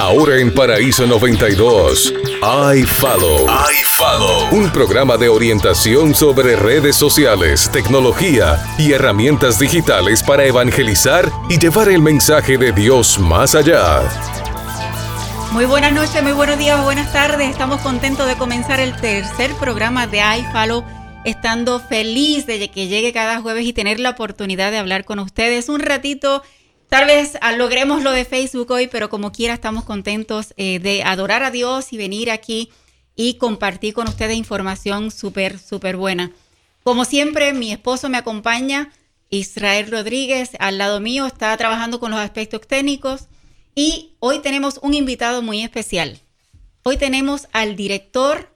Ahora en Paraíso 92, iFollow. iFollow. Un programa de orientación sobre redes sociales, tecnología y herramientas digitales para evangelizar y llevar el mensaje de Dios más allá. Muy buenas noches, muy buenos días, buenas tardes. Estamos contentos de comenzar el tercer programa de iFollow, estando feliz de que llegue cada jueves y tener la oportunidad de hablar con ustedes un ratito Tal vez ah, logremos lo de Facebook hoy, pero como quiera estamos contentos eh, de adorar a Dios y venir aquí y compartir con ustedes información súper, súper buena. Como siempre, mi esposo me acompaña, Israel Rodríguez, al lado mío, está trabajando con los aspectos técnicos y hoy tenemos un invitado muy especial. Hoy tenemos al director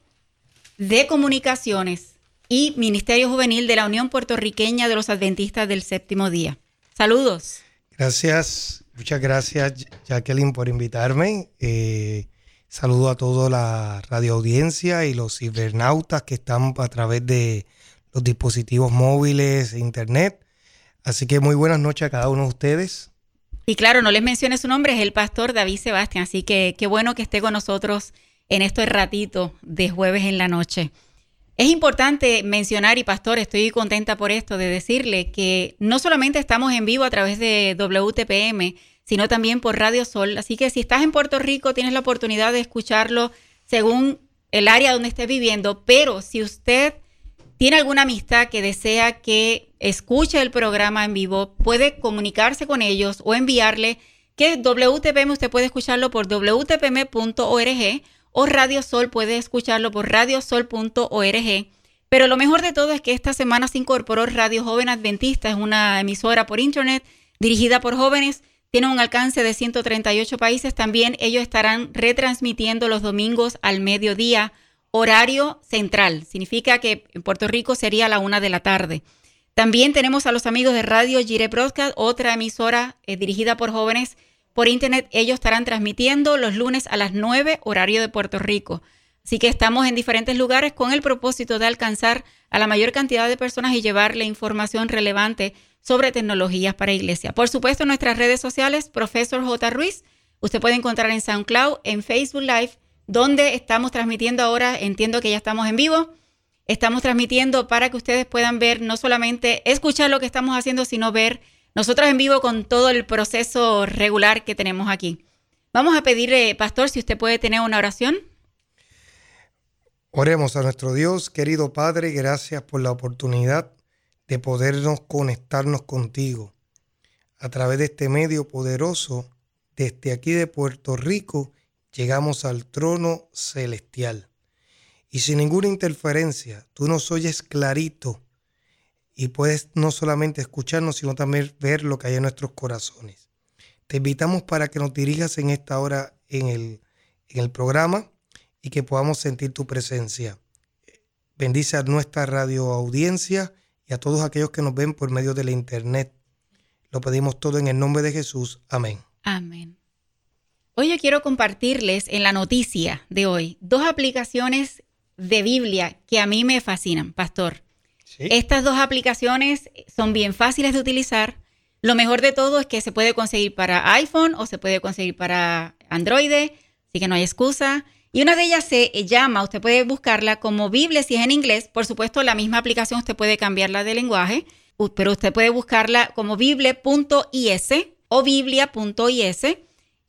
de comunicaciones y Ministerio Juvenil de la Unión Puertorriqueña de los Adventistas del Séptimo Día. Saludos. Gracias, muchas gracias Jacqueline por invitarme. Eh, saludo a toda la radioaudiencia y los cibernautas que están a través de los dispositivos móviles e internet. Así que muy buenas noches a cada uno de ustedes. Y claro, no les mencione su nombre, es el pastor David Sebastián, así que qué bueno que esté con nosotros en este ratito de jueves en la noche. Es importante mencionar, y Pastor, estoy contenta por esto, de decirle que no solamente estamos en vivo a través de WTPM, sino también por Radio Sol. Así que si estás en Puerto Rico, tienes la oportunidad de escucharlo según el área donde estés viviendo. Pero si usted tiene alguna amistad que desea que escuche el programa en vivo, puede comunicarse con ellos o enviarle que WTPM usted puede escucharlo por wtpm.org o Radio Sol, puede escucharlo por radiosol.org. Pero lo mejor de todo es que esta semana se incorporó Radio Joven Adventista, es una emisora por internet dirigida por jóvenes, tiene un alcance de 138 países. También ellos estarán retransmitiendo los domingos al mediodía, horario central. Significa que en Puerto Rico sería la una de la tarde. También tenemos a los amigos de Radio Gire Broadcast, otra emisora eh, dirigida por jóvenes por internet. Ellos estarán transmitiendo los lunes a las 9 horario de Puerto Rico. Así que estamos en diferentes lugares con el propósito de alcanzar a la mayor cantidad de personas y llevarle información relevante sobre tecnologías para iglesia. Por supuesto, nuestras redes sociales, Profesor J. Ruiz, usted puede encontrar en SoundCloud, en Facebook Live, donde estamos transmitiendo ahora, entiendo que ya estamos en vivo, estamos transmitiendo para que ustedes puedan ver, no solamente escuchar lo que estamos haciendo, sino ver nosotros en vivo con todo el proceso regular que tenemos aquí. Vamos a pedirle, pastor, si usted puede tener una oración. Oremos a nuestro Dios, querido Padre, gracias por la oportunidad de podernos conectarnos contigo a través de este medio poderoso. Desde aquí de Puerto Rico llegamos al trono celestial. Y sin ninguna interferencia, tú nos oyes clarito y puedes no solamente escucharnos, sino también ver lo que hay en nuestros corazones. Te invitamos para que nos dirijas en esta hora en el, en el programa y que podamos sentir tu presencia. Bendice a nuestra radio audiencia y a todos aquellos que nos ven por medio de la internet. Lo pedimos todo en el nombre de Jesús. Amén. Amén. Hoy yo quiero compartirles en la noticia de hoy dos aplicaciones de Biblia que a mí me fascinan, pastor. Estas dos aplicaciones son bien fáciles de utilizar. Lo mejor de todo es que se puede conseguir para iPhone o se puede conseguir para Android, así que no hay excusa. Y una de ellas se llama, usted puede buscarla como Biblia si es en inglés. Por supuesto, la misma aplicación usted puede cambiarla de lenguaje, pero usted puede buscarla como bible.is o biblia.is.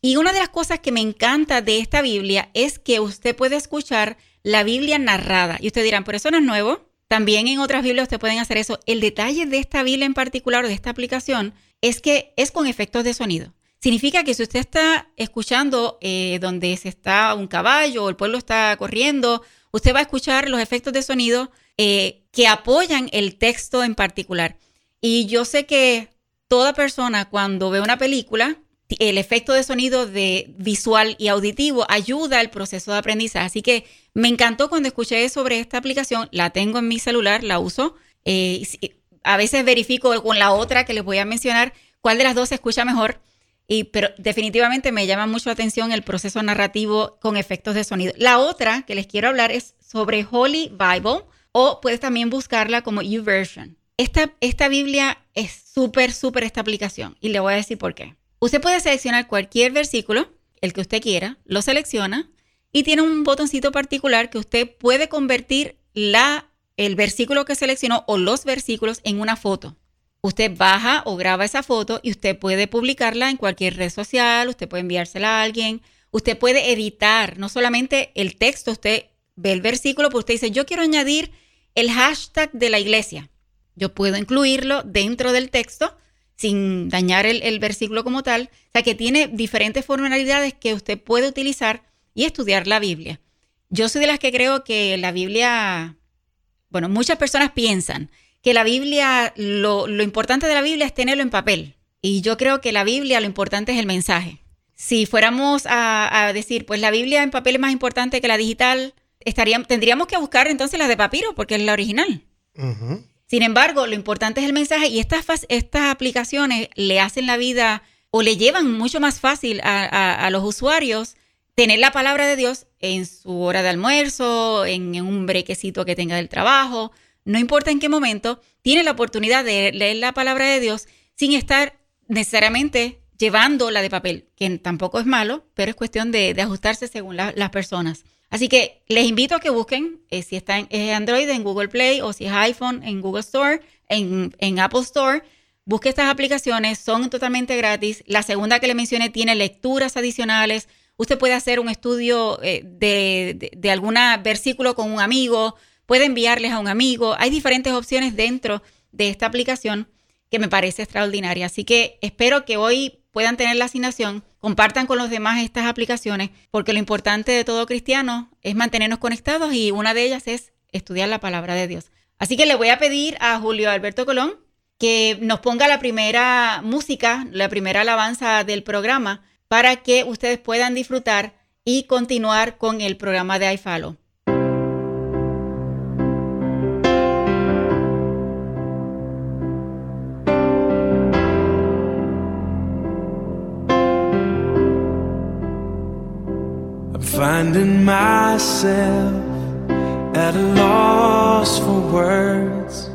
Y una de las cosas que me encanta de esta Biblia es que usted puede escuchar la Biblia narrada. Y usted dirán, pero eso no es nuevo. También en otras Biblias ustedes pueden hacer eso. El detalle de esta Biblia en particular de esta aplicación es que es con efectos de sonido. Significa que si usted está escuchando eh, donde se está un caballo o el pueblo está corriendo, usted va a escuchar los efectos de sonido eh, que apoyan el texto en particular. Y yo sé que toda persona cuando ve una película el efecto de sonido de visual y auditivo ayuda al proceso de aprendizaje. Así que me encantó cuando escuché sobre esta aplicación, la tengo en mi celular, la uso. Eh, a veces verifico con la otra que les voy a mencionar cuál de las dos se escucha mejor. Y, pero definitivamente me llama mucho la atención el proceso narrativo con efectos de sonido. La otra que les quiero hablar es sobre Holy Bible o puedes también buscarla como YouVersion. Esta, esta Biblia es súper, súper esta aplicación y le voy a decir por qué. Usted puede seleccionar cualquier versículo, el que usted quiera, lo selecciona y tiene un botoncito particular que usted puede convertir la, el versículo que seleccionó o los versículos en una foto. Usted baja o graba esa foto y usted puede publicarla en cualquier red social, usted puede enviársela a alguien, usted puede editar no solamente el texto, usted ve el versículo, pero usted dice, yo quiero añadir el hashtag de la iglesia. Yo puedo incluirlo dentro del texto sin dañar el, versículo como tal. O sea que tiene diferentes funcionalidades que usted puede utilizar y estudiar la Biblia. Yo soy de las que creo que la Biblia, bueno, muchas personas piensan que la Biblia, lo, importante de la Biblia es tenerlo en papel. Y yo creo que la Biblia lo importante es el mensaje. Si fuéramos a, decir, pues la Biblia en papel es más importante que la digital, estaríamos, tendríamos que buscar entonces la de papiro porque es la original. Sin embargo, lo importante es el mensaje y estas, estas aplicaciones le hacen la vida o le llevan mucho más fácil a, los usuarios tener la palabra de Dios en su hora de almuerzo, en, un brequecito que tenga del trabajo, no importa en qué momento, tiene la oportunidad de leer la palabra de Dios sin estar necesariamente llevando la de papel, que tampoco es malo, pero es cuestión de, ajustarse según las personas. Así que les invito a que busquen, eh, si está en Android en Google Play o si es iPhone en Google Store, en, Apple Store, busque estas aplicaciones, son totalmente gratis. La segunda que le mencioné tiene lecturas adicionales. Usted puede hacer un estudio eh, de, de, algún versículo con un amigo, puede enviarles a un amigo. Hay diferentes opciones dentro de esta aplicación que me parece extraordinaria. Así que espero que hoy puedan tener la asignación compartan con los demás estas aplicaciones, porque lo importante de todo cristiano es mantenernos conectados y una de ellas es estudiar la palabra de Dios. Así que le voy a pedir a Julio Alberto Colón que nos ponga la primera música, la primera alabanza del programa, para que ustedes puedan disfrutar y continuar con el programa de iFalo. Finding myself at a loss for words.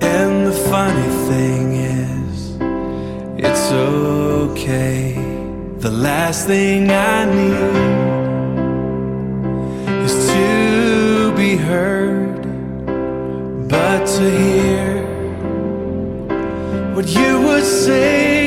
And the funny thing is, it's okay. The last thing I need is to be heard, but to hear what you would say.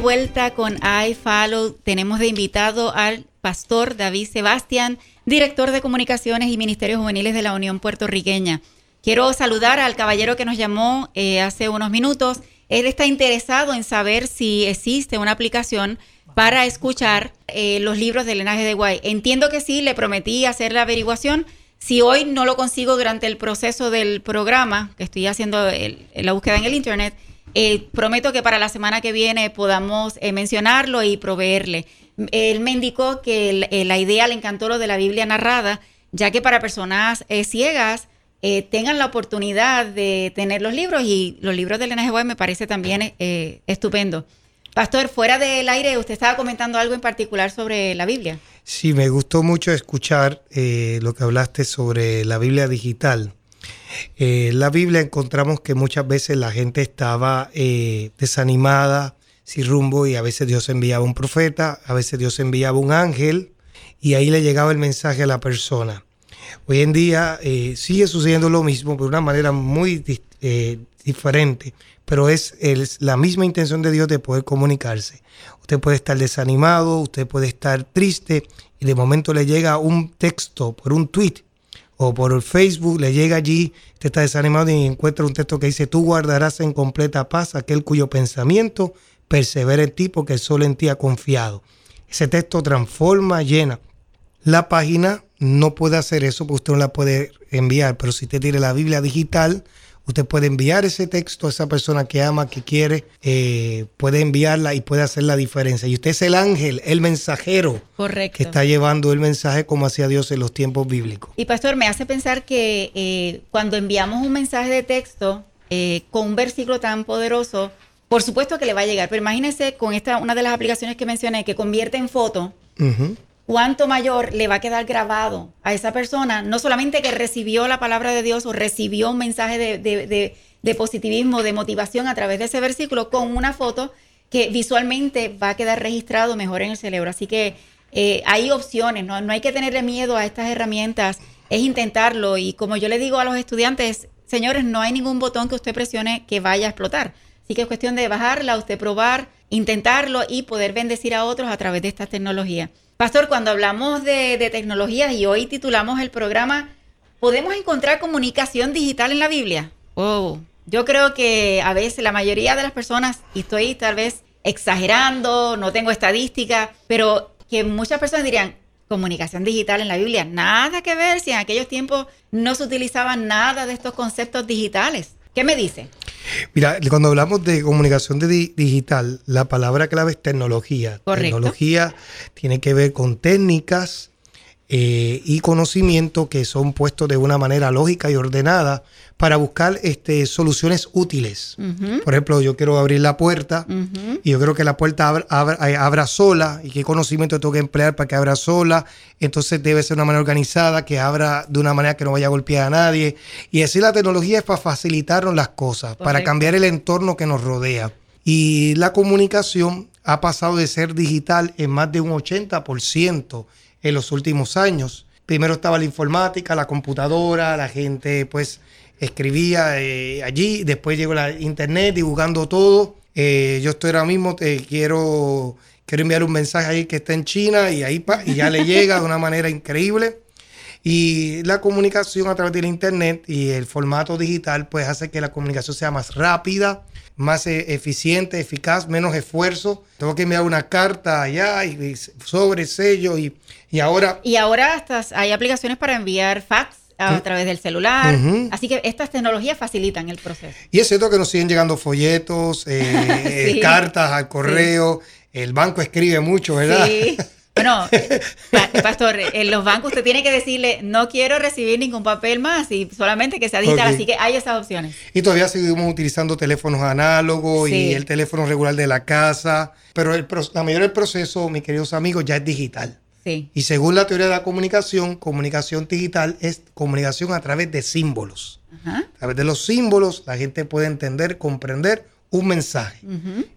Vuelta con iFollow. Tenemos de invitado al pastor David Sebastián, director de comunicaciones y ministerios juveniles de la Unión Puertorriqueña. Quiero saludar al caballero que nos llamó eh, hace unos minutos. Él está interesado en saber si existe una aplicación para escuchar eh, los libros del linaje de Guay. Entiendo que sí, le prometí hacer la averiguación. Si hoy no lo consigo durante el proceso del programa, que estoy haciendo el- la búsqueda en el Internet, eh, prometo que para la semana que viene podamos eh, mencionarlo y proveerle. Él me indicó que eh, la idea le encantó lo de la Biblia narrada, ya que para personas eh, ciegas tengan la oportunidad de tener los libros y los libros del NGW me parece también estupendo. Pastor, fuera del aire, usted estaba comentando algo en particular sobre la Biblia. Sí, me gustó mucho escuchar lo que hablaste sobre la Biblia digital. Eh, la Biblia encontramos que muchas veces la gente estaba eh, desanimada, sin rumbo, y a veces Dios enviaba un profeta, a veces Dios enviaba un ángel, y ahí le llegaba el mensaje a la persona. Hoy en día eh, sigue sucediendo lo mismo, pero de una manera muy eh, diferente, pero es, es la misma intención de Dios de poder comunicarse. Usted puede estar desanimado, usted puede estar triste y de momento le llega un texto por un tweet o por el Facebook, le llega allí, usted está desanimado y encuentra un texto que dice, tú guardarás en completa paz aquel cuyo pensamiento persevera en ti porque solo en ti ha confiado. Ese texto transforma, llena. La página no puede hacer eso porque usted no la puede enviar, pero si usted tiene la Biblia digital, usted puede enviar ese texto a esa persona que ama, que quiere, eh, puede enviarla y puede hacer la diferencia. Y usted es el ángel, el mensajero Correcto. que está llevando el mensaje como hacía Dios en los tiempos bíblicos. Y pastor, me hace pensar que eh, cuando enviamos un mensaje de texto eh, con un versículo tan poderoso, por supuesto que le va a llegar, pero imagínese con esta, una de las aplicaciones que mencioné, que convierte en foto. Cuánto mayor le va a quedar grabado a esa persona, no solamente que recibió la palabra de Dios o recibió un mensaje de, positivismo, de motivación a través de ese versículo, con una foto que visualmente va a quedar registrado mejor en el cerebro. Así que eh, hay opciones, ¿no? no hay que tenerle miedo a estas herramientas, es intentarlo. Y como yo le digo a los estudiantes, señores, no hay ningún botón que usted presione que vaya a explotar. Así que es cuestión de bajarla, usted probar, intentarlo y poder bendecir a otros a través de estas tecnologías. Pastor, cuando hablamos de, de tecnologías y hoy titulamos el programa, ¿podemos encontrar comunicación digital en la Biblia? Oh, yo creo que a veces la mayoría de las personas, y estoy tal vez exagerando, no tengo estadística, pero que muchas personas dirían, comunicación digital en la Biblia, nada que ver si en aquellos tiempos no se utilizaban nada de estos conceptos digitales. ¿Qué me dice? Mira, cuando hablamos de comunicación de di- digital, la palabra clave es tecnología. Correcto. Tecnología tiene que ver con técnicas eh, y conocimiento que son puestos de una manera lógica y ordenada para buscar este, soluciones útiles. Por ejemplo, yo quiero abrir la puerta y yo creo que la puerta abra, abra- eh, abra sola y qué conocimiento tengo que emplear para que abra sola. Entonces debe ser una manera organizada, que abra de una manera que no vaya a golpear a nadie. Y así la tecnología es para facilitarnos las cosas, para cambiar el entorno que nos rodea. Y la comunicación ha pasado de ser digital en más de un 80% en los últimos años. Primero estaba la informática, la computadora, la gente pues escribía eh, allí, después llegó la internet divulgando todo. Eh, yo estoy ahora mismo, te quiero, quiero enviar un mensaje ahí que está en China y ahí pa- y ya le llega de una manera increíble. Y la comunicación a través del internet y el formato digital pues hace que la comunicación sea más rápida, más eh, eficiente, eficaz, menos esfuerzo. Tengo que enviar una carta allá y sobre sello y, y ahora Y ahora hasta hay aplicaciones para enviar fax a través del celular. Así que estas tecnologías facilitan el proceso. Y es cierto que nos siguen llegando folletos, eh, Sí. cartas al correo, el banco escribe mucho, ¿verdad? Sí. Bueno, pa- pastor, en los bancos usted tiene que decirle, no quiero recibir ningún papel más y solamente que sea digital. Así que hay esas opciones. Y todavía seguimos utilizando teléfonos análogos Sí. y el teléfono regular de la casa, pero el, la mayoría del proceso, mis queridos amigos, ya es digital. Sí. Y según la teoría de la comunicación, comunicación digital es comunicación a través de símbolos. Ajá. A través de los símbolos la gente puede entender, comprender un mensaje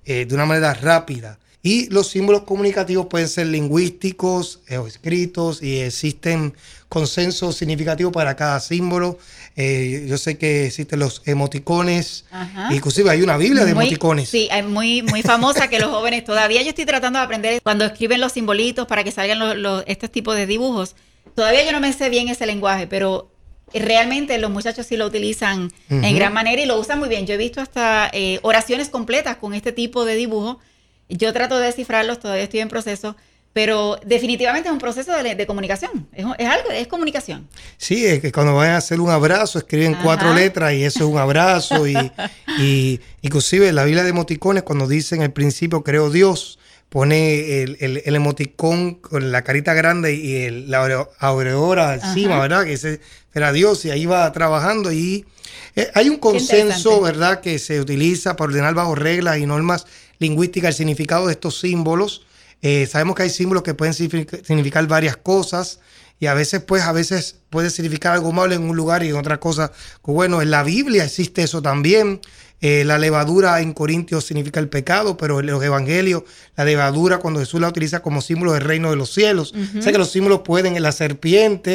eh, de una manera rápida. Y los símbolos comunicativos pueden ser lingüísticos eh, o escritos y existen consensos significativos para cada símbolo. Eh, yo sé que existen los emoticones, Ajá. inclusive hay una Biblia de Muy- emoticones. Sí, es muy, muy famosa que los jóvenes todavía yo estoy tratando de aprender cuando escriben los simbolitos para que salgan los, los- estos tipos de dibujos. Todavía yo no me sé bien ese lenguaje, pero realmente los muchachos sí lo utilizan en gran manera y lo usan muy bien. Yo he visto hasta eh, oraciones completas con este tipo de dibujo. Yo trato de descifrarlos, todavía estoy en proceso, pero definitivamente es un proceso de, de comunicación. Es, algo, es comunicación. Sí, es que cuando van a hacer un abrazo escriben Ajá. cuatro letras y eso es un abrazo. y, y inclusive en la Biblia de emoticones, cuando dicen el principio creo Dios, pone el, el- el emoticón con la carita grande y el- la aure- aureola encima. ¿verdad? Que ese era Dios y ahí va trabajando y eh, hay un consenso. ¿verdad? Que se utiliza para ordenar bajo reglas y normas lingüísticas el significado de estos símbolos. Eh, sabemos que hay símbolos que pueden signific- significar varias cosas y a veces, pues, a veces puede significar algo malo en un lugar y en otra cosa. Bueno, en la Biblia existe eso también. Eh, la levadura en Corintios significa el pecado, pero en los evangelios, la levadura cuando Jesús la utiliza como símbolo del reino de los cielos. O sea que los símbolos pueden, la serpiente,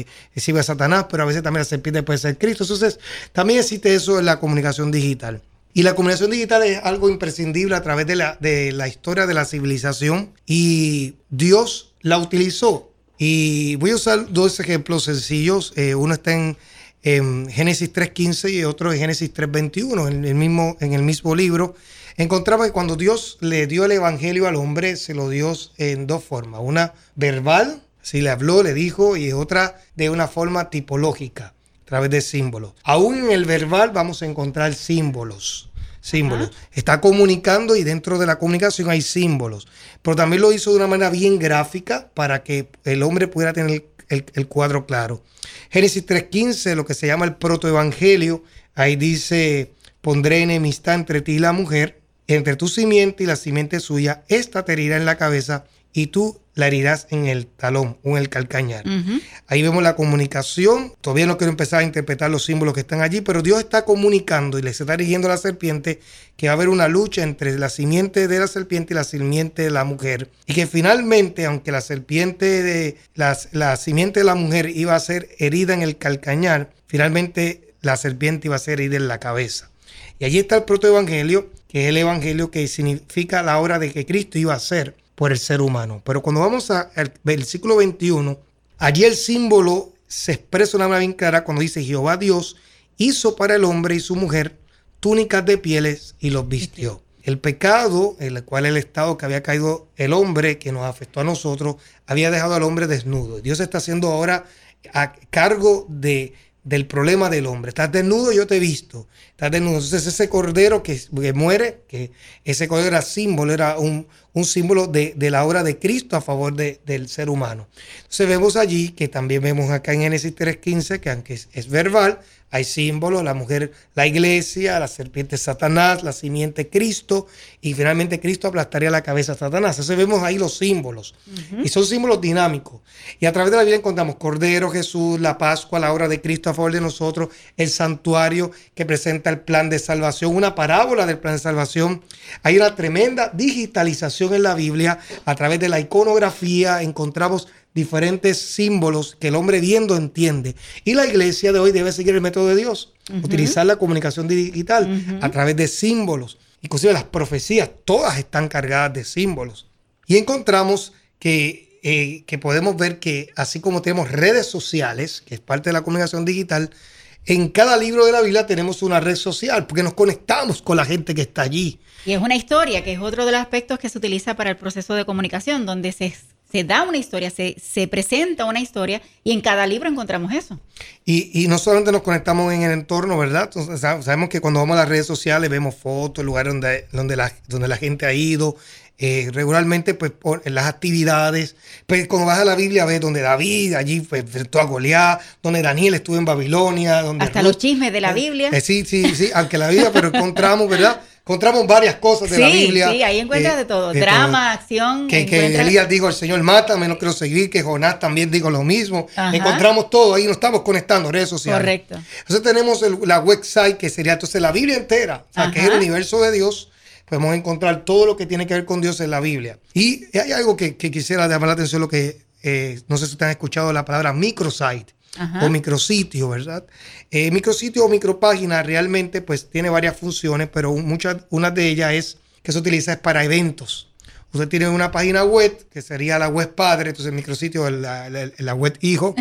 eh, sirve a Satanás, pero a veces también la serpiente puede ser Cristo. Entonces, también existe eso en la comunicación digital. Y la comunicación digital es algo imprescindible a través de la, de la historia de la civilización y Dios la utilizó. Y voy a usar dos ejemplos sencillos. Eh, uno está en, en Génesis 3.15 y otro en Génesis 3.21, en el, mismo, en el mismo libro. Encontraba que cuando Dios le dio el Evangelio al hombre, se lo dio en dos formas. Una verbal, si le habló, le dijo, y otra de una forma tipológica través de símbolos. Aún en el verbal vamos a encontrar símbolos. Símbolos. Está comunicando y dentro de la comunicación hay símbolos. Pero también lo hizo de una manera bien gráfica para que el hombre pudiera tener el, el cuadro claro. Génesis 3.15, lo que se llama el protoevangelio, ahí dice, pondré enemistad entre ti y la mujer, entre tu simiente y la simiente suya, esta te herirá en la cabeza y tú la herirás en el talón o en el calcañar. Ahí vemos la comunicación. Todavía no quiero empezar a interpretar los símbolos que están allí, pero Dios está comunicando y le está dirigiendo a la serpiente que va a haber una lucha entre la simiente de la serpiente y la simiente de la mujer. Y que finalmente, aunque la serpiente de las- la simiente de la mujer iba a ser herida en el calcañar, finalmente la serpiente iba a ser herida en la cabeza. Y allí está el protoevangelio, que es el evangelio que significa la obra de que Cristo iba a hacer por el ser humano. Pero cuando vamos al versículo 21, allí el símbolo se expresa una manera bien clara cuando dice Jehová Dios hizo para el hombre y su mujer túnicas de pieles y los vistió. El pecado, en el cual el estado que había caído el hombre, que nos afectó a nosotros, había dejado al hombre desnudo. Dios está haciendo ahora a cargo de, del problema del hombre. Estás desnudo, yo te he visto. Estás desnudo. Entonces ese cordero que, que muere, que ese cordero era símbolo, era un, un símbolo de, de la obra de Cristo a favor de- del ser humano. Entonces vemos allí, que también vemos acá en Génesis 3.15, que aunque es, es verbal, hay símbolos, la mujer, la iglesia, la serpiente Satanás, la simiente Cristo, y finalmente Cristo aplastaría la cabeza a Satanás. Entonces vemos ahí los símbolos. Y son símbolos dinámicos. Y a través de la Biblia encontramos Cordero, Jesús, la Pascua, la obra de Cristo a favor de nosotros, el santuario que presenta el plan de salvación, una parábola del plan de salvación. Hay una tremenda digitalización en la Biblia. A través de la iconografía encontramos diferentes símbolos que el hombre viendo entiende. Y la iglesia de hoy debe seguir el método de Dios, utilizar la comunicación digital a través de símbolos. Inclusive las profecías, todas están cargadas de símbolos. Y encontramos que, eh, que podemos ver que así como tenemos redes sociales, que es parte de la comunicación digital, en cada libro de la Biblia tenemos una red social, porque nos conectamos con la gente que está allí. Y es una historia, que es otro de los aspectos que se utiliza para el proceso de comunicación, donde se, se da una historia, se, se presenta una historia y en cada libro encontramos eso. Y, y no solamente nos conectamos en el entorno, ¿verdad? Entonces, sab- sabemos que cuando vamos a las redes sociales vemos fotos, lugares donde, donde, la, donde la gente ha ido, eh, regularmente pues por en las actividades. Pues cuando vas a la Biblia ves donde David allí pues, enfrentó a Goliat, donde Daniel estuvo en Babilonia, donde Hasta Ruth- los chismes de la Biblia. Eh, sí, sí, sí, aunque la Biblia, pero encontramos, ¿verdad? Encontramos varias cosas de la Biblia. sí, ahí encuentras eh, de todo. de Drama, acción. que, Elías dijo, el Señor mátame, no quiero seguir, que Jonás también dijo lo mismo. Ajá. Encontramos todo, ahí nos estamos conectando, redes sociales. Correcto. Entonces tenemos el- la website, que sería entonces la Biblia entera, o sea, que es el universo de Dios. podemos encontrar todo lo que tiene que ver con Dios en la Biblia. Y hay algo que, que quisiera llamar la atención, lo que eh, no sé si ustedes han escuchado la palabra microsite Ajá. o micrositio, ¿verdad? Eh, micrositio o micropágina realmente pues tiene varias funciones, pero muchas, una de ellas es que se utiliza es para eventos. Usted tiene una página web, que sería la web padre, entonces micrositio es la, la- la web hijo.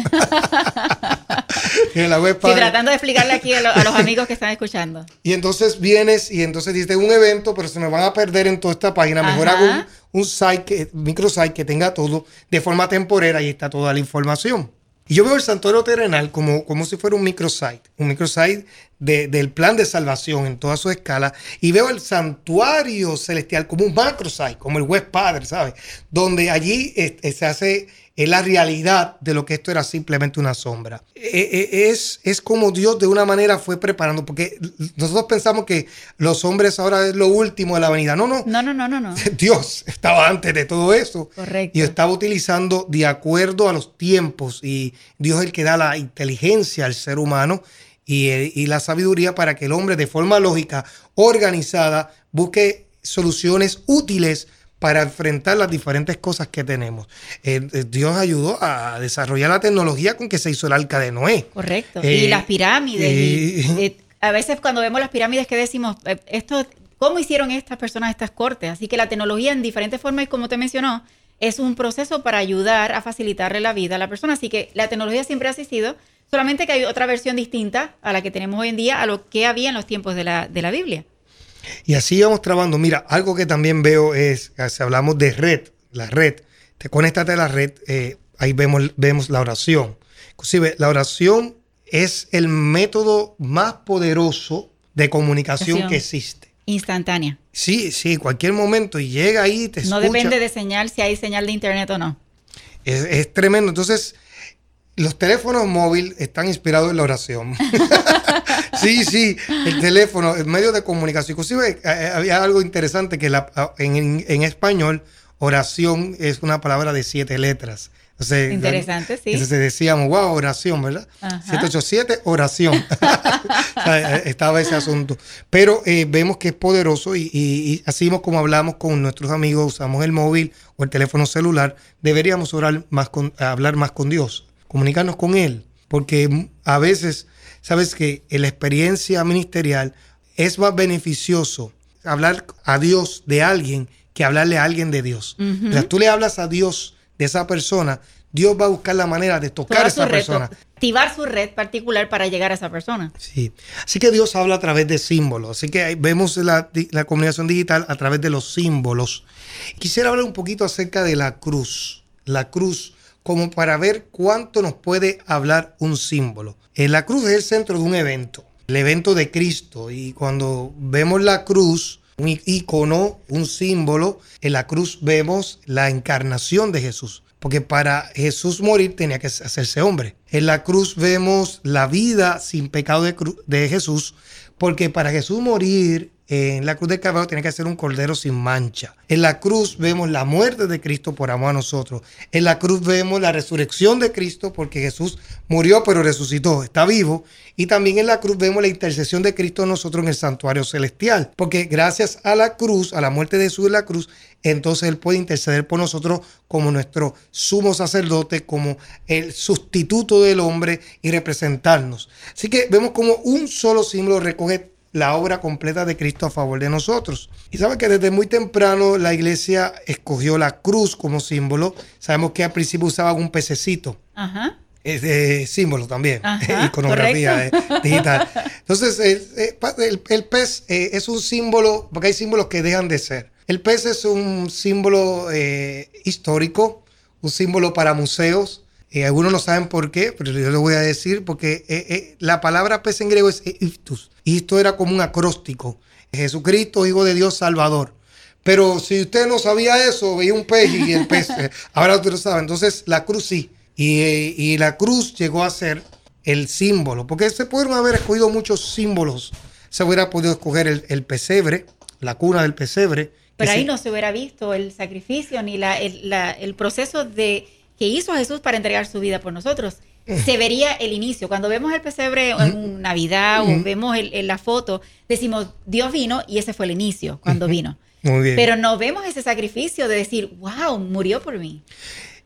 Tiene la web Sí, padre. tratando de explicarle aquí a, lo- a los amigos que están escuchando. Y entonces vienes y entonces dices un evento, pero se me van a perder en toda esta página. Mejor Ajá. hago un, un site, que, microsite que tenga todo de forma temporera y está toda la información. Y yo veo el santuario terrenal como, como si fuera un microsite, un microsite de- del plan de salvación en toda su escala. Y veo el santuario celestial como un macrosite, como el web padre, ¿sabes? Donde allí este, se hace es la realidad de lo que esto era simplemente una sombra. Eh, eh, Es, es como Dios de una manera fue preparando, porque nosotros pensamos que los hombres ahora es lo último de la venida. No, no. No, no, no, no, no. Dios estaba antes de todo eso. Correcto. Y estaba utilizando de acuerdo a los tiempos. Y Dios es el que da la inteligencia al ser humano y, eh, y la sabiduría para que el hombre de forma lógica, organizada, busque soluciones útiles para enfrentar las diferentes cosas que tenemos. Eh, eh, Dios ayudó a desarrollar la tecnología con que se hizo el arca de Noé. Correcto. Eh, y las pirámides. y, eh, eh, a veces cuando vemos las pirámides que decimos, eh, esto, ¿cómo hicieron estas personas estas cortes? Así que la tecnología en diferentes formas, y como te mencionó, es un proceso para ayudar a facilitarle la vida a la persona. Así que la tecnología siempre ha existido, solamente que hay otra versión distinta a la que tenemos hoy en día, a lo que había en los tiempos de la, de la Biblia. Y así vamos trabajando. Mira, algo que también veo es, si hablamos de red, la red, te conéctate a la red, eh, ahí vemos, vemos la oración. Inclusive, la oración es el método más poderoso de comunicación Oración. que existe. Instantánea. Sí, sí, cualquier momento y llega ahí, te No escucha. depende de señal, si hay señal de internet o no. Es, es tremendo. Entonces, los teléfonos móviles están inspirados en la oración. sí, sí, el teléfono, el medio de comunicación. Inclusive eh, había algo interesante que la- en, en- en español oración es una palabra de siete letras. Entonces, Interesante, sí. Entonces decíamos, wow, oración, ¿verdad? Ajá. 787, oración. O sea, eh, Estaba ese asunto. Pero eh, vemos que es poderoso y, y- y así como hablamos con nuestros amigos, usamos el móvil o el teléfono celular, deberíamos orar más con, hablar más con Dios, comunicarnos con Él. Porque a veces, sabes que en la experiencia ministerial es más beneficioso hablar a Dios de alguien que hablarle a alguien de Dios. O sea, tú le hablas a Dios de esa persona, Dios va a buscar la manera de tocar a esa red, persona. activar su red particular para llegar a esa persona. Sí. Así que Dios habla a través de símbolos. Así que vemos la, la comunicación digital a través de los símbolos. Quisiera hablar un poquito acerca de la cruz. La cruz, como para ver cuánto nos puede hablar un símbolo. Eh, la cruz es el centro de un evento, el evento de Cristo. Y cuando vemos la cruz, un icono, un símbolo, en la cruz vemos la encarnación de Jesús. Porque para Jesús morir tenía que hacerse hombre. En la cruz vemos la vida sin pecado de Jesús. Porque para Jesús morir en la cruz del Calvario tenía que ser un cordero sin mancha. En la cruz vemos la muerte de Cristo por amor a nosotros. En la cruz vemos la resurrección de Cristo porque Jesús murió pero resucitó, está vivo. Y también en la cruz vemos la intercesión de Cristo nosotros en el santuario celestial. Porque gracias a la cruz, a la muerte de Jesús en la cruz, entonces Él puede interceder por nosotros como nuestro sumo sacerdote, como el sustituto del hombre y representarnos. Así que vemos como un solo símbolo recoge la obra completa de Cristo a favor de nosotros. Y sabe que desde muy temprano la iglesia escogió la cruz como símbolo. Sabemos que al principio usaban un pececito Ajá. es de símbolo también, Ajá, iconografía eh, digital. Entonces, eh, eh, pa- el, el pez eh, es un símbolo, porque hay símbolos que dejan de ser. El pez es un símbolo eh, histórico, un símbolo para museos. Eh, algunos no saben por qué, pero yo les voy a decir, porque eh, eh, la palabra pez en griego es ictus, y esto era como un acróstico. Jesucristo, Hijo de Dios, Salvador. Pero si usted no sabía eso, veía un pez y el pez, eh, ahora usted lo sabe. Entonces, la cruz sí. Y, y la cruz llegó a ser el símbolo, porque se pudieron haber escogido muchos símbolos. Se hubiera podido escoger el, el pesebre, la cuna del pesebre. Pero ahí sí- no se hubiera visto el sacrificio ni la, el, la- el proceso de que hizo Jesús para entregar su vida por nosotros. se vería el inicio. Cuando vemos el pesebre en Navidad o vemos el- en la foto, decimos, Dios vino y ese fue el inicio, cuando vino. Muy bien. Pero no vemos ese sacrificio de decir, wow, murió por mí.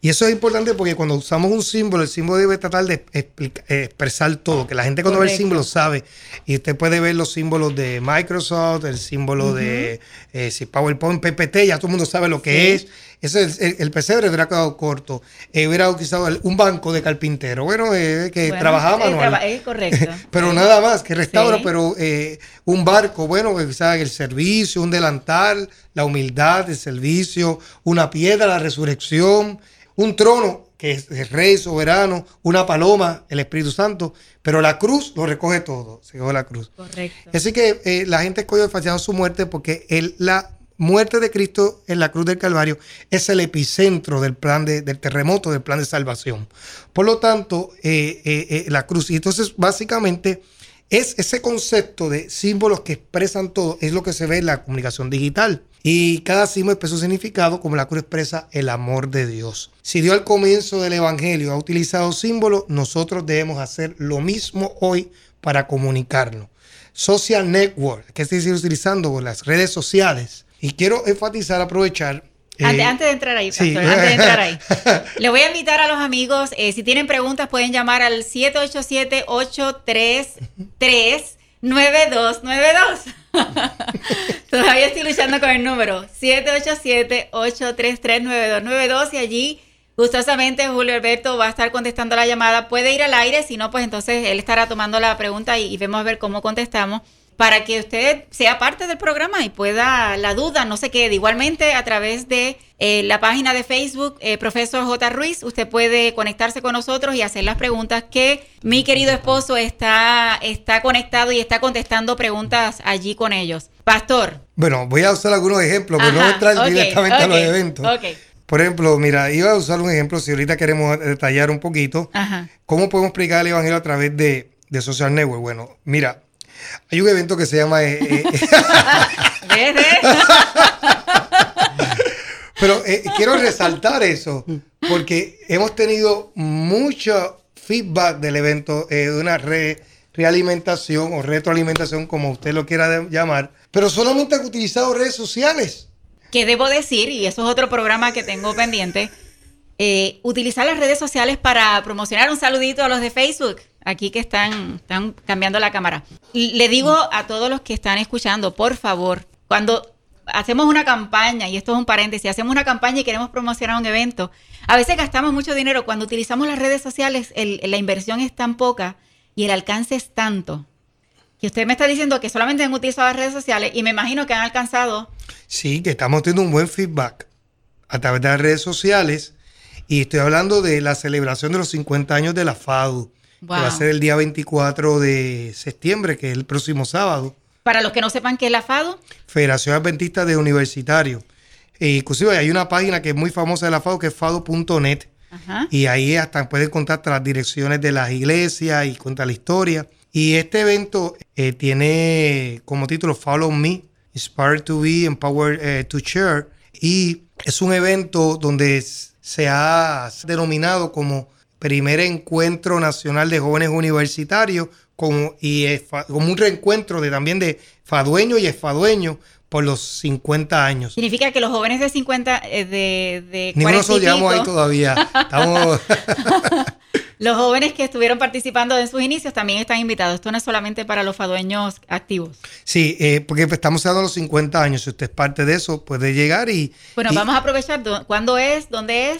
Y eso es importante porque cuando usamos un símbolo, el símbolo debe tratar de explica- eh, expresar todo, que la gente cuando ve el símbolo sabe. Y usted puede ver los símbolos de Microsoft, el símbolo de eh, si PowerPoint, PPT, ya todo el mundo sabe lo que Sí. es. Ese es el, el pesebre hubiera quedado corto. Eh, hubiera utilizado el- un banco de carpintero, bueno, eh, que Bueno, trabajaba eh, manual. traba- es correcto. pero Sí. nada más que restaura, Sí. pero eh, un barco, bueno, quizás el servicio, un delantal, la humildad, el servicio, una piedra, la resurrección, un trono, que es el rey soberano, una paloma, el Espíritu Santo, pero la cruz lo recoge todo, se coge la cruz. Correcto. Así que eh, la gente escogió enfatizando su muerte porque el- la muerte de Cristo en la cruz del Calvario es el epicentro del plan de- del terremoto, del plan de salvación. Por lo tanto, eh, eh, la cruz, y entonces básicamente es ese concepto de símbolos que expresan todo, es lo que se ve en la comunicación digital. Y cada símbolo expresa un significado como la cruz expresa el amor de Dios. Si Dios al comienzo del Evangelio ha utilizado símbolos, nosotros debemos hacer lo mismo hoy para comunicarnos. Social network, que decir, utilizando las redes sociales. Y quiero enfatizar, aprovechar. Eh, antes de entrar ahí, pastor, sí. antes de entrar ahí. Le voy a invitar a los amigos, eh, si tienen preguntas pueden llamar al 787-833-9292. Todavía estoy luchando con el número. 787-833-9292 y allí gustosamente Julio Alberto va a estar contestando la llamada. Puede ir al aire, si no, pues entonces él estará tomando la pregunta y, y vemos a ver cómo contestamos para que usted sea parte del programa y pueda la duda no se quede. Igualmente a través de eh, la página de Facebook, eh, Profesor J. Ruiz, usted puede conectarse con nosotros y hacer las preguntas que mi querido esposo está, está conectado y está contestando preguntas allí con ellos. Pastor. Bueno, voy a usar algunos ejemplos, pero no entrar directamente a los eventos. Por ejemplo, mira, iba a usar un ejemplo, si ahorita queremos detallar un poquito, Ajá. ¿cómo podemos explicar el Evangelio a través de, de social network? Bueno, mira, hay un evento que se llama... eh, eh, ¿Ves, ves? Pero eh, quiero resaltar eso, porque hemos tenido mucho feedback del evento, eh, de una re- realimentación o retroalimentación, como usted lo quiera llamar, pero solamente han utilizado redes sociales. que debo decir, y eso es otro programa que tengo pendiente, eh, utilizar las redes sociales para promocionar un saludito a los de Facebook, aquí que están, están cambiando la cámara. Le digo a todos los que están escuchando, por favor, cuando hacemos una campaña, y esto es un paréntesis, hacemos una campaña y queremos promocionar un evento, a veces gastamos mucho dinero. Cuando utilizamos las redes sociales, la inversión es tan poca y el alcance es tanto. Que usted me está diciendo que solamente han utilizado las redes sociales y me imagino que han alcanzado Sí, que estamos teniendo un buen feedback a través de las redes sociales. Y estoy hablando de la celebración de los 50 años de la FADU, que va a ser el día 24 de septiembre, que es el próximo sábado. Para los que no sepan qué es la FADO, Federación Adventista de Universitarios. E inclusive hay una página que es muy famosa de la FADU, que es fado.net. Y ahí hasta pueden contar hasta las direcciones de las iglesias y cuenta la historia. Y este evento eh, tiene como título Follow Me, Inspired to Be, Empowered eh, to Share. Y es un evento donde se ha denominado como primer encuentro nacional de jóvenes universitarios como, y como un reencuentro de, también de fadueños y esfadueños por los 50 años. significa que los jóvenes de 50, eh, de, de Ninguno de 40 y nosotros llegamos ahí pico, todavía. Estamos... los jóvenes que estuvieron participando en sus inicios también están invitados. Esto no es solamente para los fadueños activos. Sí, eh, porque estamos dando los 50 años. Si usted es parte de eso, puede llegar y, Bueno, y vamos a aprovechar. do- ¿Cuándo es? ¿Dónde es?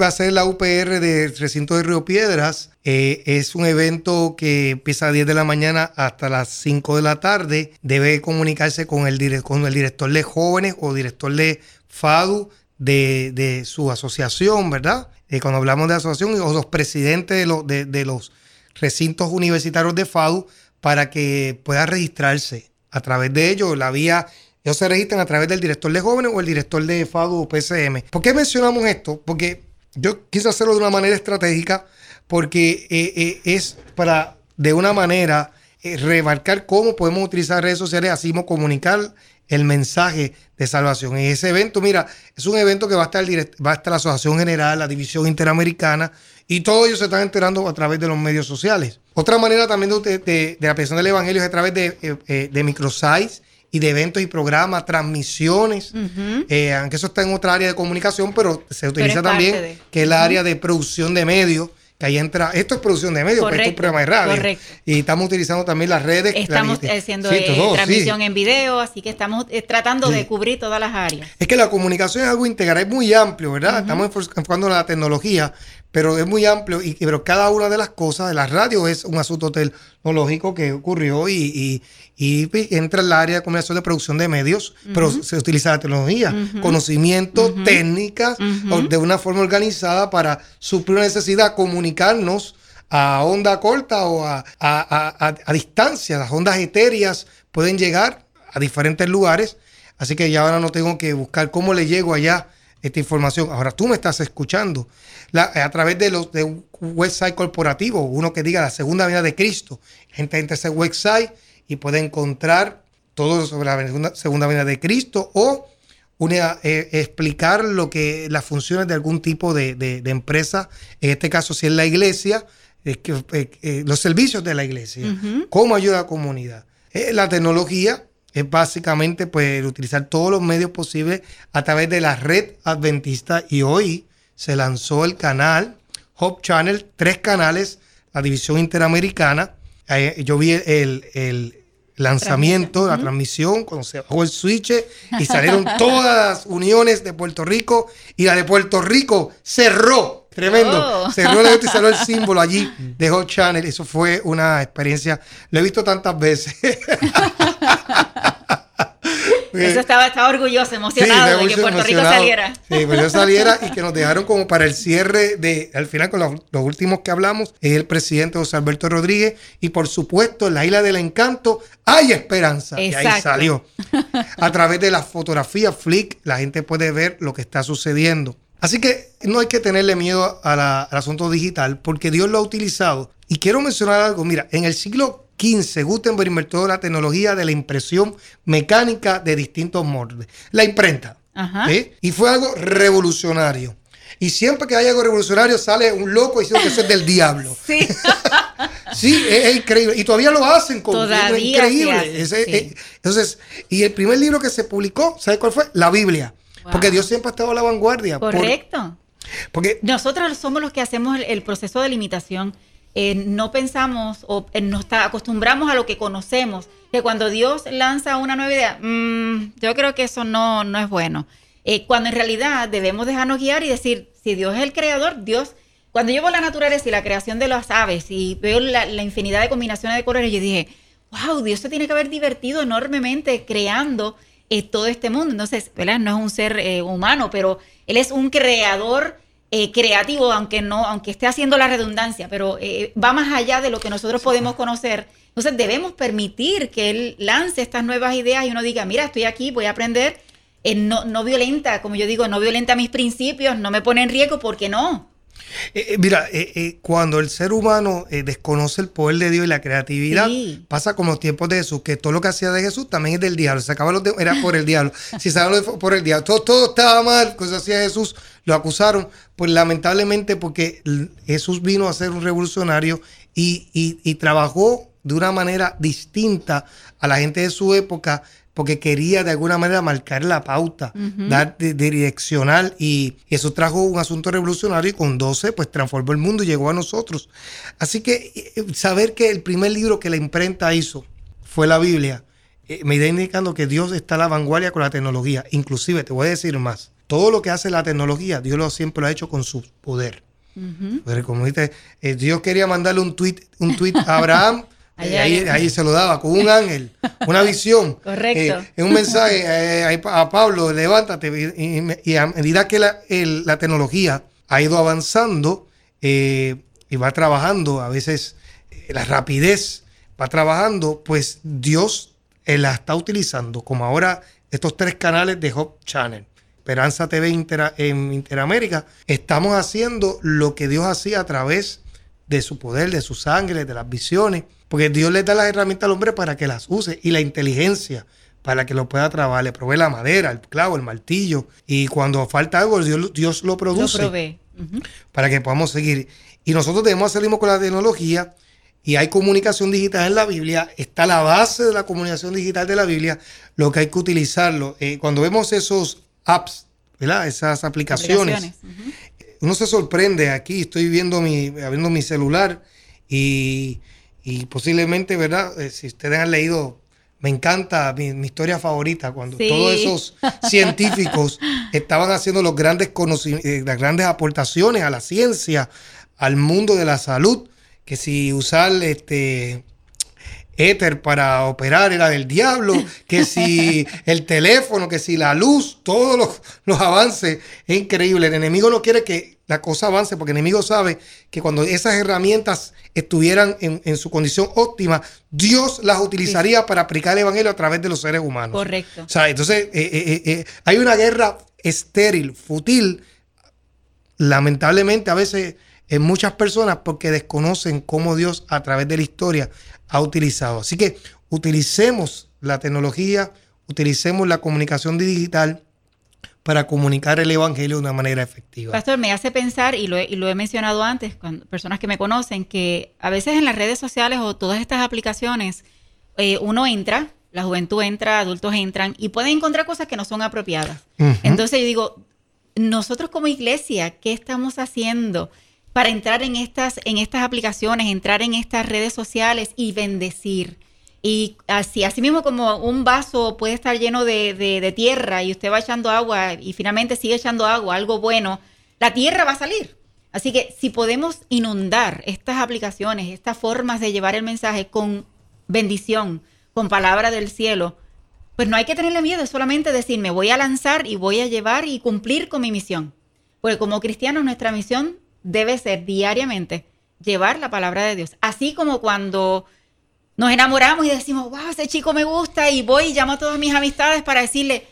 va a ser la UPR del recinto de Río Piedras. Eh, es un evento que empieza a 10 de la mañana hasta las 5 de la tarde. Debe comunicarse con el, con el director de jóvenes o director de FADU de, de su asociación, ¿verdad? Eh, cuando hablamos de asociación, o los presidentes de, los de, de los recintos universitarios de FADU para que pueda registrarse a través de ellos. La vía, ellos se registran a través del director de jóvenes o el director de FADU o PCM. ¿Por qué mencionamos esto? Porque yo quise hacerlo de una manera estratégica porque eh, eh, es para, de una manera, eh, remarcar cómo podemos utilizar redes sociales, así como comunicar el mensaje de salvación. En ese evento, mira, es un evento que va a estar, va a estar la Asociación General, la División Interamericana, y todos ellos se están enterando a través de los medios sociales. Otra manera también de, de- de la presión del Evangelio es a través de, eh, de microsites y de eventos y programas, transmisiones, eh, aunque eso está en otra área de comunicación, pero se utiliza también, de. que es el área de producción de medios, que ahí entra, esto es producción de medios, pero esto es un Correcto, programa de radio. correcto. Y estamos utilizando también las redes. Estamos la- haciendo sí, eh, sí. transmisión en video, así que estamos eh, tratando Sí. de cubrir todas las áreas. Es que la comunicación es algo integral, es muy amplio, ¿verdad? Estamos enfo- enfocando en la tecnología, pero es muy amplio y pero cada una de las cosas de la radio es un asunto tecnológico que ocurrió y, y- y, pues, entra en el área de comunicación de producción de medios, pero se utiliza la tecnología, conocimiento, técnicas, o de una forma organizada para suplir una necesidad, comunicarnos a onda corta o a, a- a- a- a distancia. Las ondas etéreas pueden llegar a diferentes lugares, así que ya ahora no tengo que buscar cómo le llego allá esta información. Ahora tú me estás escuchando La- a través de los de un website corporativo, uno que diga la segunda venida de Cristo. Gente entra a ese website y puede encontrar todo sobre la segunda, segunda venida de Cristo o una, eh, explicar lo que las funciones de algún tipo de, de- de empresa, en este caso si es la iglesia, eh, que, eh, eh, los servicios de la iglesia, cómo ayuda a la comunidad. Eh, la tecnología es básicamente pues utilizar todos los medios posibles a través de la red adventista y hoy se lanzó el canal Hope Channel, tres canales, la división interamericana. Eh, yo vi el, el lanzamiento, la transmisión, cuando se bajó el switch y salieron todas las uniones de Puerto Rico y la de Puerto Rico cerró. Tremendo. Oh. Cerró el y cerró el símbolo allí de Hot Channel. Eso fue una experiencia. Lo he visto tantas veces. Eso estaba, estaba orgulloso, emocionado de que Puerto Rico emocionado. saliera. Sí, pues yo saliera y que nos dejaron como para el cierre de, al final con los, los últimos que hablamos, es el presidente José Alberto Rodríguez y por supuesto en la isla del encanto hay esperanza. Y ahí Exacto. salió. A través de las fotografías Flick la gente puede ver lo que está sucediendo. Así que no hay que tenerle miedo a la- al asunto digital porque Dios lo ha utilizado. Y quiero mencionar algo, mira, en el siglo XV Gutenberg inventó la tecnología de la impresión mecánica de distintos moldes. La imprenta. Ajá. ¿sí? Y fue algo revolucionario. Y siempre que hay algo revolucionario sale un loco diciendo que eso es del diablo. Sí. Sí, es, es increíble. Y todavía lo hacen con Todavía es increíble. hace, sí. eh, entonces, y el primer libro que se publicó, ¿sabes cuál fue? La Biblia. Wow. Porque Dios siempre ha estado a la vanguardia. Por- Correcto. porque Nosotros somos los que hacemos el, el proceso de limitación. Eh, no pensamos o eh, nos acostumbramos a lo que conocemos. Que cuando Dios lanza una nueva idea, mm, yo creo que eso no, no es bueno. Eh, cuando en realidad debemos dejarnos guiar y decir, si Dios es el creador, Dios, cuando yo veo la naturaleza y la creación de las aves y veo la, la infinidad de combinaciones de colores, yo dije, wow, Dios se tiene que haber divertido enormemente creando eh, todo este mundo. Entonces. No es un ser eh, humano, pero Él es un creador eh, creativo, aunque no, aunque esté haciendo la redundancia, pero eh, va más allá de lo que nosotros podemos conocer. Entonces debemos permitir que Él lance estas nuevas ideas y uno diga, mira, estoy aquí, voy a aprender. eh, no, no violenta, como yo digo, no violenta mis principios, no me pone en riesgo, porque no? Eh, eh, mira, eh, eh, cuando el ser humano desconoce el poder de Dios y la creatividad, Sí. pasa como los tiempos de Jesús, que todo lo que hacía de Jesús también es del diablo. Se acaba los de- era por el diablo. Si se por el diablo, todo, todo estaba mal, cosas hacía Jesús, lo acusaron. Pues lamentablemente, porque Jesús vino a ser un revolucionario y, y- y trabajó de una manera distinta a la gente de su época porque quería de alguna manera marcar la pauta, dar de, de direccional y eso trajo un asunto revolucionario y con 12 pues transformó el mundo y llegó a nosotros. Así que eh, saber que el primer libro que la imprenta hizo fue la Biblia, eh, me está indicando que Dios está a la vanguardia con la tecnología. Inclusive te voy a decir más, todo lo que hace la tecnología, Dios lo siempre lo ha hecho con su poder. Pero como dice, eh, Dios quería mandarle un tweet, un tweet a Abraham, Eh, ahí, ahí se lo daba con un ángel, una visión. Correcto. Eh, en un mensaje eh, a Pablo, levántate. Y, y- a medida que la, el- la tecnología ha ido avanzando eh, y va trabajando, a veces la rapidez va trabajando, pues Dios la está utilizando, como ahora estos tres canales de Hope Channel. Esperanza TV Intera- en Interamérica, estamos haciendo lo que Dios hacía a través de su poder, de su sangre, de las visiones, porque Dios le da las herramientas al hombre para que las use y la inteligencia para que lo pueda trabajar. Le provee la madera, el clavo, el martillo. Y cuando falta algo, Dios, Dios lo Lo produce provee. Ujú. para que podamos seguir. Y nosotros debemos lo mismo con la tecnología. Y hay comunicación digital en la Biblia. Está la base de la comunicación digital de la Biblia. Lo que hay que utilizarlo. Eh, cuando vemos esos apps, ¿verdad? Esas aplicaciones. Uno se sorprende. Aquí estoy viendo mi, viendo mi celular y, y posiblemente, ¿verdad? Eh, si ustedes han leído, me encanta mi, mi historia favorita, cuando Sí. todos esos científicos estaban haciendo los grandes eh, las grandes aportaciones a la ciencia, al mundo de la salud, que si usar este éter para operar era del diablo, que si el teléfono, que si la luz, todos los, los avances, es increíble. El enemigo no quiere que la cosa avance porque el enemigo sabe que cuando esas herramientas estuvieran en, en su condición óptima, Dios las utilizaría para aplicar el evangelio a través de los seres humanos. Correcto. O sea, entonces eh, eh, eh, hay una guerra estéril, fútil, lamentablemente a veces en muchas personas porque desconocen cómo Dios a través de la historia ha utilizado. Así que utilicemos la tecnología, utilicemos la comunicación digital para comunicar el Evangelio de una manera efectiva. Pastor, me hace pensar, y lo, he, y lo he mencionado antes, cuando personas que me conocen, que a veces en las redes sociales o todas estas aplicaciones, eh, uno entra, la juventud entra, adultos entran, y pueden encontrar cosas que no son apropiadas. Entonces yo digo, nosotros como iglesia, ¿qué estamos haciendo para entrar en estas, en estas aplicaciones, entrar en estas redes sociales y bendecir? Y así, así mismo como un vaso puede estar lleno de, de- tierra y usted va echando agua y finalmente sigue echando agua, algo bueno, la tierra va a salir. Así que si podemos inundar estas aplicaciones, estas formas de llevar el mensaje con bendición, con palabra del cielo, pues no hay que tenerle miedo, es solamente decir, me voy a lanzar y voy a llevar y cumplir con mi misión. Porque como cristianos nuestra misión debe ser diariamente llevar la palabra de Dios. Así como cuando nos enamoramos y decimos, wow, ese chico me gusta y voy y llamo a todas mis amistades para decirle,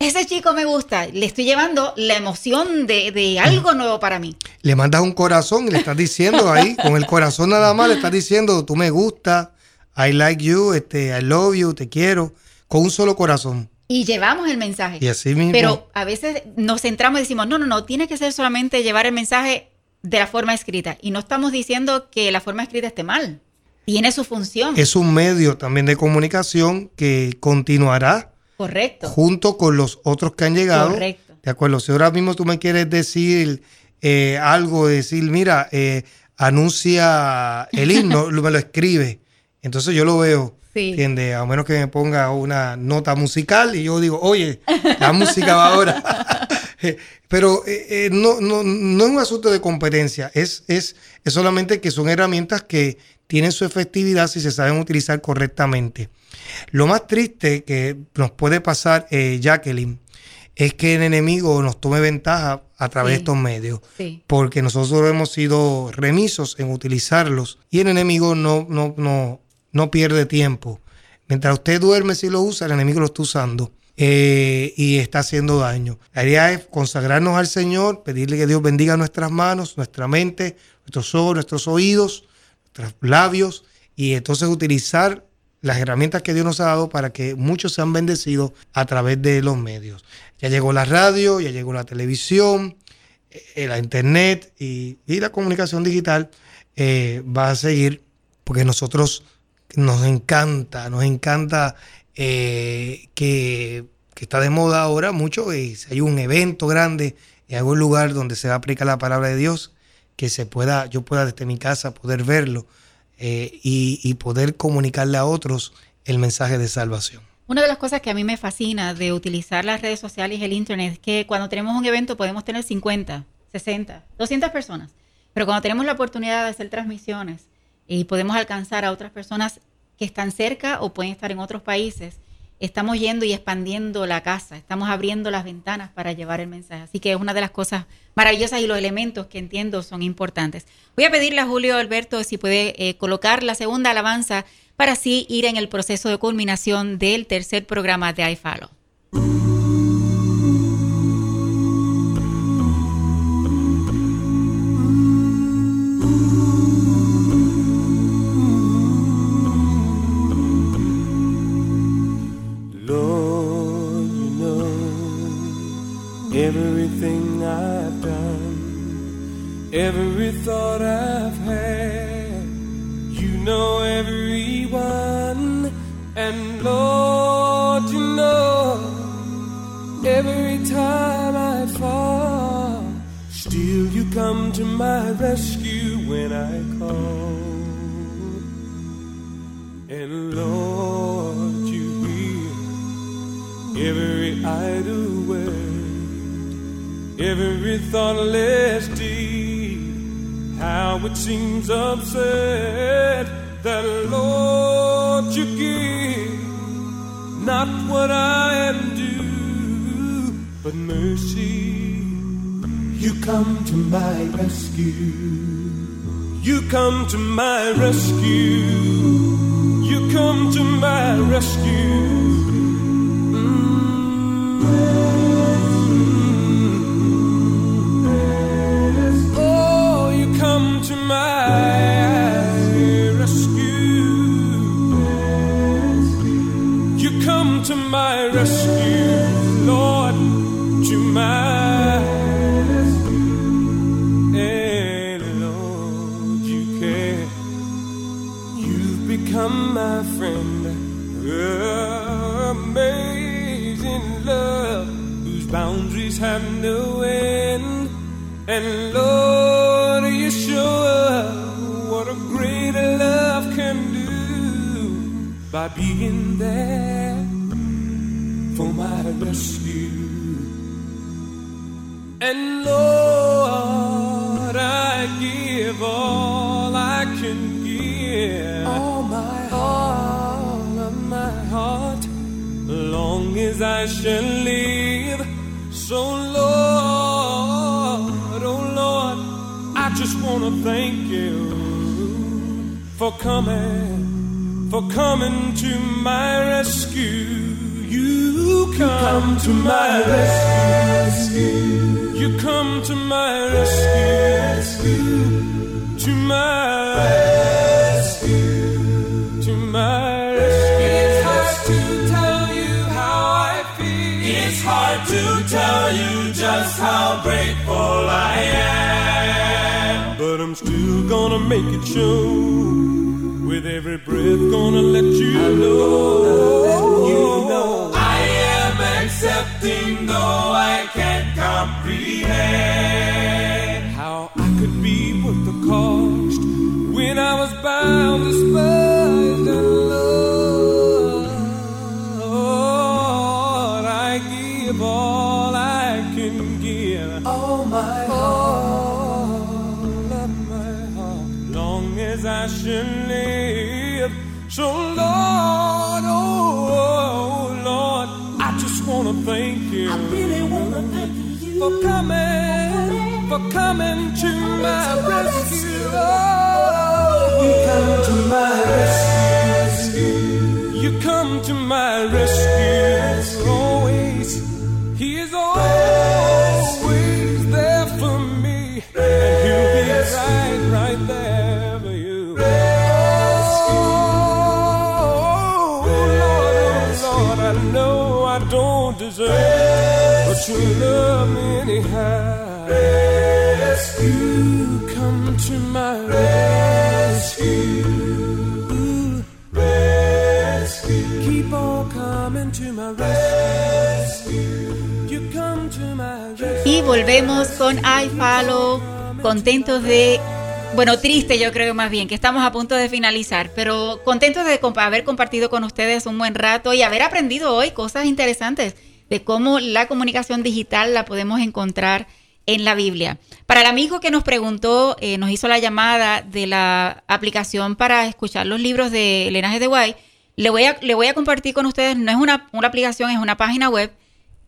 ese chico me gusta. Le estoy llevando la emoción de, de algo nuevo para mí. Le mandas un corazón y le estás diciendo ahí, con el corazón nada más, le estás diciendo, tú me gusta, I like you, este, I love you, te quiero, con un solo corazón. Y llevamos el mensaje. Y así mismo. Pero a veces nos centramos y decimos, no, no, no, tiene que ser solamente llevar el mensaje de la forma escrita. Y no estamos diciendo que la forma escrita esté mal. Tiene su función. es un medio también de comunicación que continuará Correcto. junto con los otros que han llegado. Correcto. De acuerdo. Si ahora mismo tú me quieres decir eh, algo, decir, mira, eh, anuncia el himno, me lo escribe. Entonces yo lo veo. Sí. ¿Entiendes? A menos que me ponga una nota musical y yo digo, oye, la música va ahora. Pero eh, eh, no, no, no es un asunto de competencia, es, es, es solamente que son herramientas que tienen su efectividad si se saben utilizar correctamente. Lo más triste que nos puede pasar, eh, Jacqueline, es que el enemigo nos tome ventaja a través de estos medios Sí. porque nosotros hemos sido remisos en utilizarlos y el enemigo no, no, no, no pierde tiempo. Mientras usted duerme, si lo usa, el enemigo lo está usando eh, y está haciendo daño. La idea es consagrarnos al Señor, pedirle que Dios bendiga nuestras manos, nuestra mente, nuestros ojos, nuestros oídos, nuestros labios y entonces utilizar las herramientas que Dios nos ha dado para que muchos sean bendecidos a través de los medios. Ya llegó la radio, ya llegó la televisión, eh, la internet y, la comunicación digital eh, va a seguir porque nosotros nos encanta, nos encanta eh, que, está de moda ahora mucho y si hay un evento grande en algún lugar donde se va a aplicar la palabra de Dios, que se pueda, yo pueda desde mi casa poder verlo eh, y, y poder comunicarle a otros el mensaje de salvación. Una de las cosas que a mí me fascina de utilizar las redes sociales y el Internet es que cuando tenemos un evento podemos tener 50, 60, 200 personas. Pero cuando tenemos la oportunidad de hacer transmisiones y podemos alcanzar a otras personas que están cerca o pueden estar en otros países, estamos yendo y expandiendo la casa, estamos abriendo las ventanas para llevar el mensaje. Así que es una de las cosas maravillosas y los elementos que entiendo son importantes. Voy a pedirle a Julio Alberto si puede eh, colocar la segunda alabanza para así ir en el proceso de culminación del tercer programa de iFollow. Every thought I've had. You know everyone, and Lord, you know every time I fall, still you come to my rescue when I call. And Lord, you hear every idle word, every thoughtless how it seems absurd that Lord you give not what I am due, but mercy. You come to my rescue. You come to my rescue. You come to my rescue. To my rescue. You come to my rescue. To my rescue. To my rescue. It's hard to tell you how I feel. It's hard to tell you just how grateful I am. But I'm still gonna make it show. With every breath, gonna let you know. You know I am accepting, though I can't comprehend. How I could be worth the cost when I was bound, despised, coming, to my rescue. You come to my rescue. You come to my rescue. Always, He is always there for me, and He'll be right, right there for you. Oh, Lord, oh, Lord, I know I don't deserve but you love me anyhow. You come to my rescue. Keep on coming to my rescue. You come to my rescue. Y volvemos con I Follow, contentos de, bueno, triste yo creo más bien, que estamos a punto de finalizar, pero contentos de haber compartido con ustedes un buen rato y haber aprendido hoy cosas interesantes de cómo la comunicación digital la podemos encontrar en la Biblia. Para el amigo que nos preguntó, eh, nos hizo la llamada de la aplicación para escuchar los libros de Elena G. de Guay, le voy a, compartir con ustedes, no es una, aplicación, es una página web.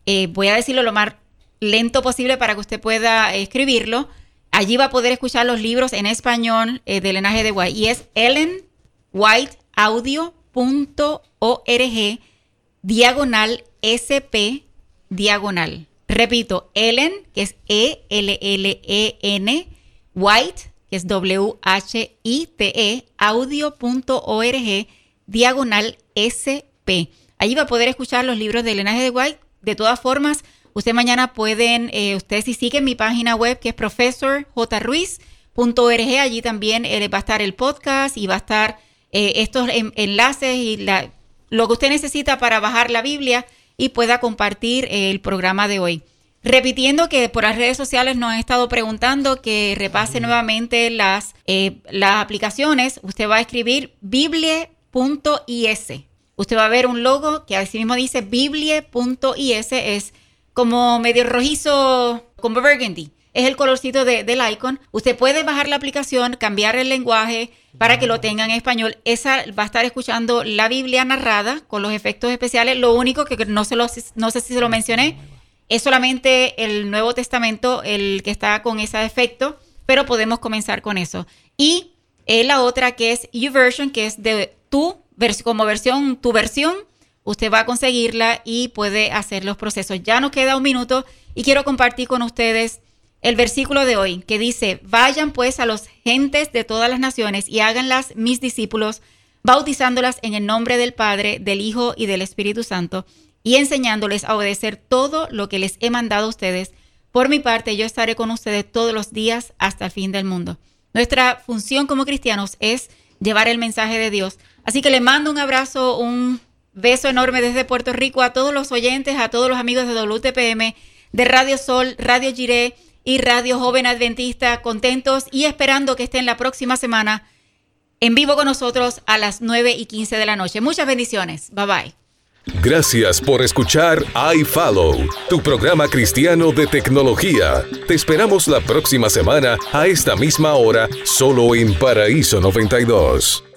Eh, voy a decirlo lo más lento posible para que usted pueda escribirlo. Allí va a poder escuchar los libros en español eh, de Elena G. de Guay. Y es ellenwhiteaudio.org diagonal SP diagonal. Repito, Ellen, que es E-L-L-E-N, White, que es W-H-I-T-E, audio.org diagonal SP. Allí va a poder escuchar los libros de Elena de White. De todas formas, Usted mañana pueden, eh, si sigue mi página web que es profesorjruiz.org, allí también eh, va a estar el podcast y va a estar eh, estos enlaces y lo que usted necesita para bajar la Biblia y pueda compartir el programa de hoy. Repitiendo que por las redes sociales nos han estado preguntando que repase nuevamente las, las aplicaciones. Usted va a escribir biblia.is. Usted va a ver un logo que así mismo dice biblia.is. Es como medio rojizo, como burgundy. Es el colorcito del icon. Usted puede bajar la aplicación, cambiar el lenguaje para que lo tenga en español. Esa va a estar escuchando la Biblia narrada con los efectos especiales. Lo único que no, se lo, no sé si se lo mencioné es solamente el Nuevo Testamento el que está con ese efecto, pero podemos comenzar con eso. Y la otra que es YouVersion, que es de tu como versión, tu versión usted va a conseguirla y puede hacer los procesos. Ya nos queda un minuto y quiero compartir con ustedes el versículo de hoy que dice, vayan pues a los gentes de todas las naciones y háganlas mis discípulos, bautizándolas en el nombre del Padre, del Hijo y del Espíritu Santo, y enseñándoles a obedecer todo lo que les he mandado a ustedes. Por mi parte, yo estaré con ustedes todos los días hasta el fin del mundo. Nuestra función como cristianos es llevar el mensaje de Dios. Así que le mando un abrazo, un Beso enorme desde Puerto Rico a todos los oyentes, a todos los amigos de WTPM, de Radio Sol, Radio Giré y Radio Joven Adventista, contentos y esperando que estén la próxima semana en vivo con nosotros a las 9 y 15 de la noche. Muchas bendiciones. Bye bye. Gracias por escuchar iFollow, tu programa cristiano de tecnología. Te esperamos la próxima semana a esta misma hora, solo en Paraíso 92.